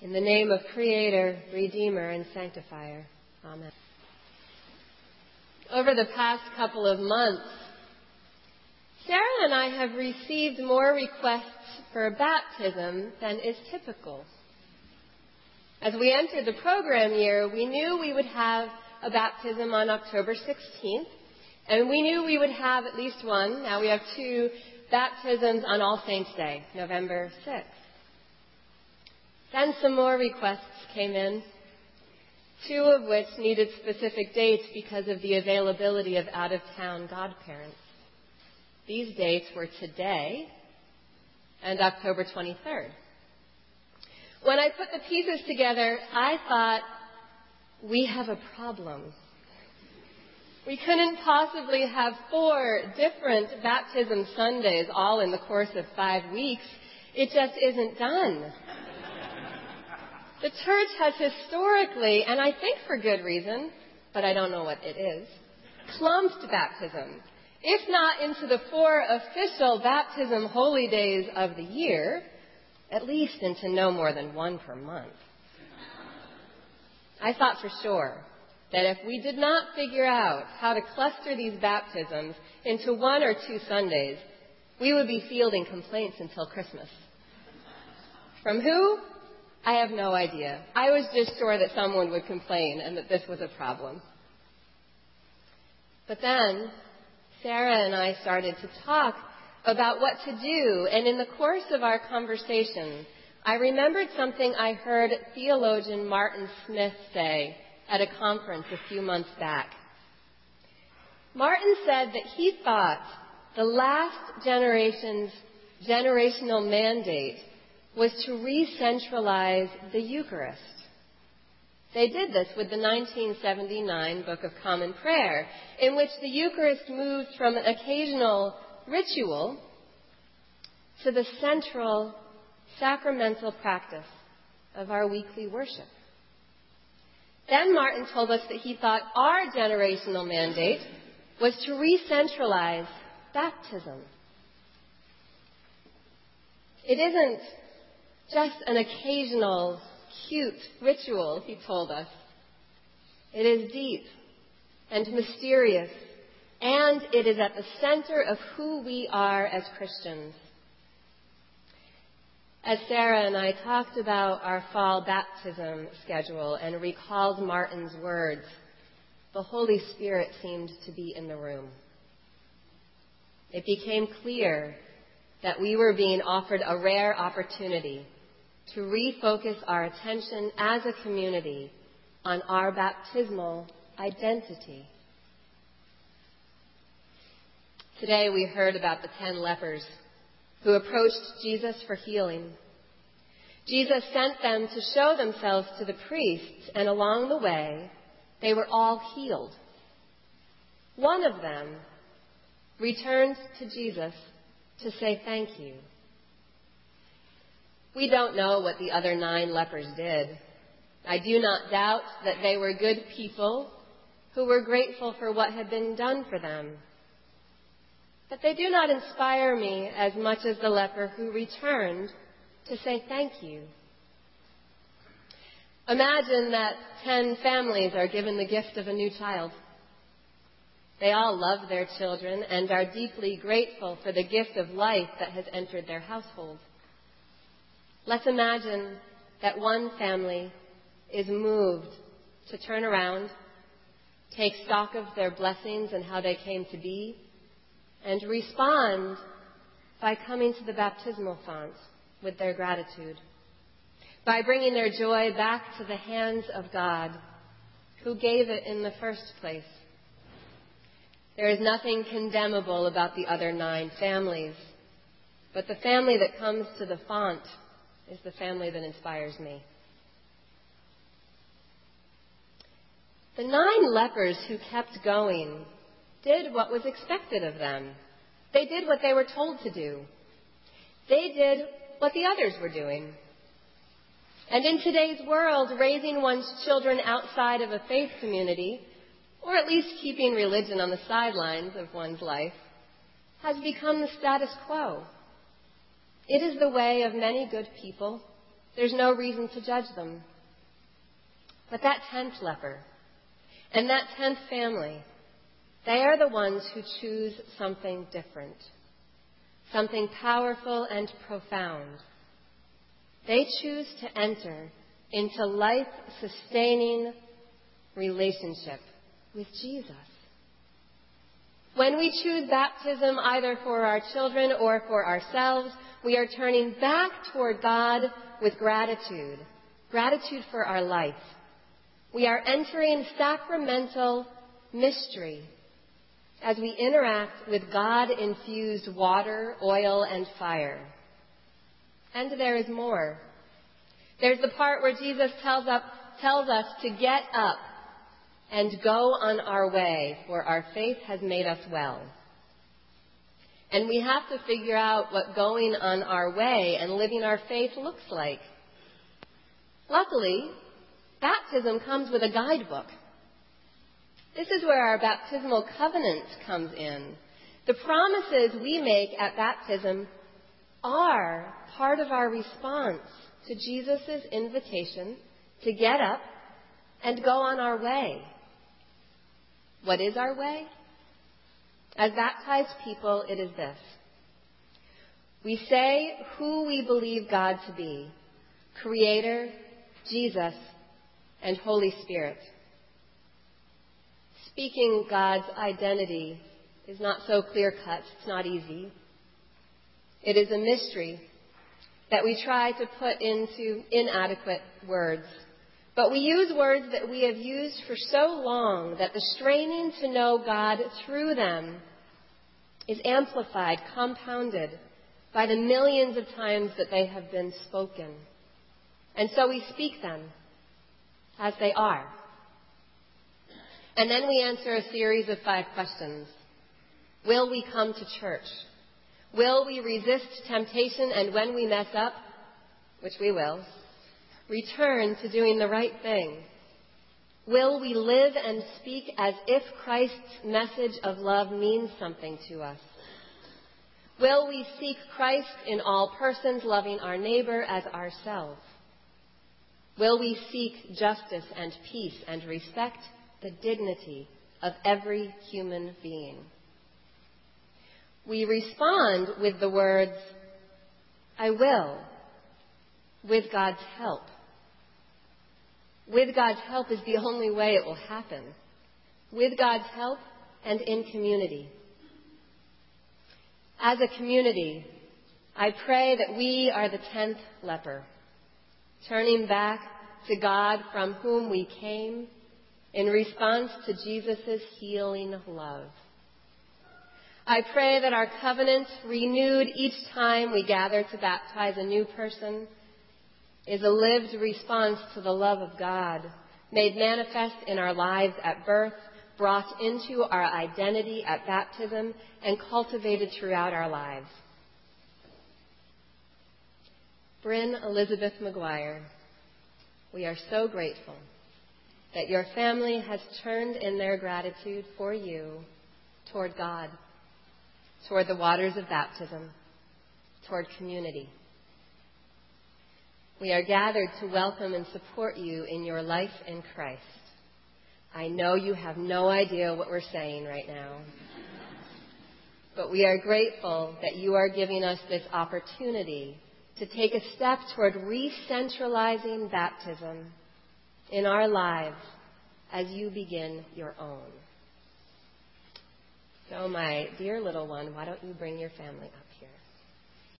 In the name of Creator, Redeemer, and Sanctifier. Amen. Over the past couple of months, Sarah and I have received more requests for baptism than is typical. As we entered the program year, we knew we would have a baptism on October 16th, and we knew we would have at least one. Now we have two baptisms on All Saints' Day, November 6th. Then some more requests came in, two of which needed specific dates because of the availability of out of town godparents. These dates were today and October 23rd. When I put the pieces together, I thought, we have a problem. We couldn't possibly have four different baptism Sundays all in the course of five weeks. It just isn't done. The church has historically, and I think for good reason, but I don't know what it is, clumped baptism. If not into the four official baptism holy days of the year, at least into no more than one per month. I thought for sure that if we did not figure out how to cluster these baptisms into one or two Sundays, we would be fielding complaints until Christmas. From who? I have no idea. I was just sure that someone would complain and that this was a problem. But then, Sarah and I started to talk about what to do, and in the course of our conversation, I remembered something I heard theologian Martin Smith say at a conference a few months back. Martin said that he thought the last generation's generational mandate was to re-centralize the Eucharist. They did this with the 1979 Book of Common Prayer, in which the Eucharist moved from an occasional ritual to the central sacramental practice of our weekly worship. Then Martin told us that he thought our generational mandate was to re-centralize baptism. It isn't just an occasional cute ritual, he told us. It is deep and mysterious, and it is at the center of who we are as Christians. As Sarah and I talked about our fall baptism schedule and recalled Martin's words, the Holy Spirit seemed to be in the room. It became clear that we were being offered a rare opportunity to refocus our attention as a community on our baptismal identity. Today we heard about the ten lepers who approached Jesus for healing. Jesus sent them to show themselves to the priests, and along the way, they were all healed. One of them returned to Jesus to say thank you. We don't know what the other nine lepers did. I do not doubt that they were good people who were grateful for what had been done for them. But they do not inspire me as much as the leper who returned to say thank you. Imagine that ten families are given the gift of a new child. They all love their children and are deeply grateful for the gift of life that has entered their household. Let's imagine that one family is moved to turn around, take stock of their blessings and how they came to be, and respond by coming to the baptismal font with their gratitude, by bringing their joy back to the hands of God who gave it in the first place. There is nothing condemnable about the other nine families, but the family that comes to the font is the family that inspires me. The nine lepers who kept going did what was expected of them. They did what they were told to do. They did what the others were doing. And in today's world, raising one's children outside of a faith community, or at least keeping religion on the sidelines of one's life, has become the status quo. It is the way of many good people there's no reason to judge them. But that tenth leper and that tenth family, they are the ones who choose something different, something powerful and profound. They choose to enter into life sustaining relationship with Jesus. When we choose baptism either for our children or for ourselves, we are turning back toward God with gratitude. Gratitude for our life. We are entering sacramental mystery as we interact with God infused water, oil, and fire. And there is more. There's the part where Jesus tells, up, tells us to get up and go on our way, for our faith has made us well. And we have to figure out what going on our way and living our faith looks like. Luckily, baptism comes with a guidebook. This is where our baptismal covenant comes in. The promises we make at baptism are part of our response to Jesus' invitation to get up and go on our way. What is our way? As baptized people, it is this. We say who we believe God to be Creator, Jesus, and Holy Spirit. Speaking God's identity is not so clear cut, it's not easy. It is a mystery that we try to put into inadequate words. But we use words that we have used for so long that the straining to know God through them is amplified, compounded by the millions of times that they have been spoken. And so we speak them as they are. And then we answer a series of five questions. Will we come to church? Will we resist temptation and when we mess up, which we will, return to doing the right thing? Will we live and speak as if Christ's message of love means something to us? Will we seek Christ in all persons, loving our neighbor as ourselves? Will we seek justice and peace and respect the dignity of every human being? We respond with the words, I will, with God's help. With God's help is the only way it will happen. With God's help and in community. As a community, I pray that we are the tenth leper turning back to God from whom we came in response to Jesus' healing love. I pray that our covenant, renewed each time we gather to baptize a new person, is a lived response to the love of God, made manifest in our lives at birth, brought into our identity at baptism, and cultivated throughout our lives. Bryn Elizabeth McGuire, we are so grateful that your family has turned in their gratitude for you toward God, toward the waters of baptism, toward community. We are gathered to welcome and support you in your life in Christ. I know you have no idea what we're saying right now. But we are grateful that you are giving us this opportunity to take a step toward re-centralizing baptism in our lives as you begin your own. So, my dear little one, why don't you bring your family up?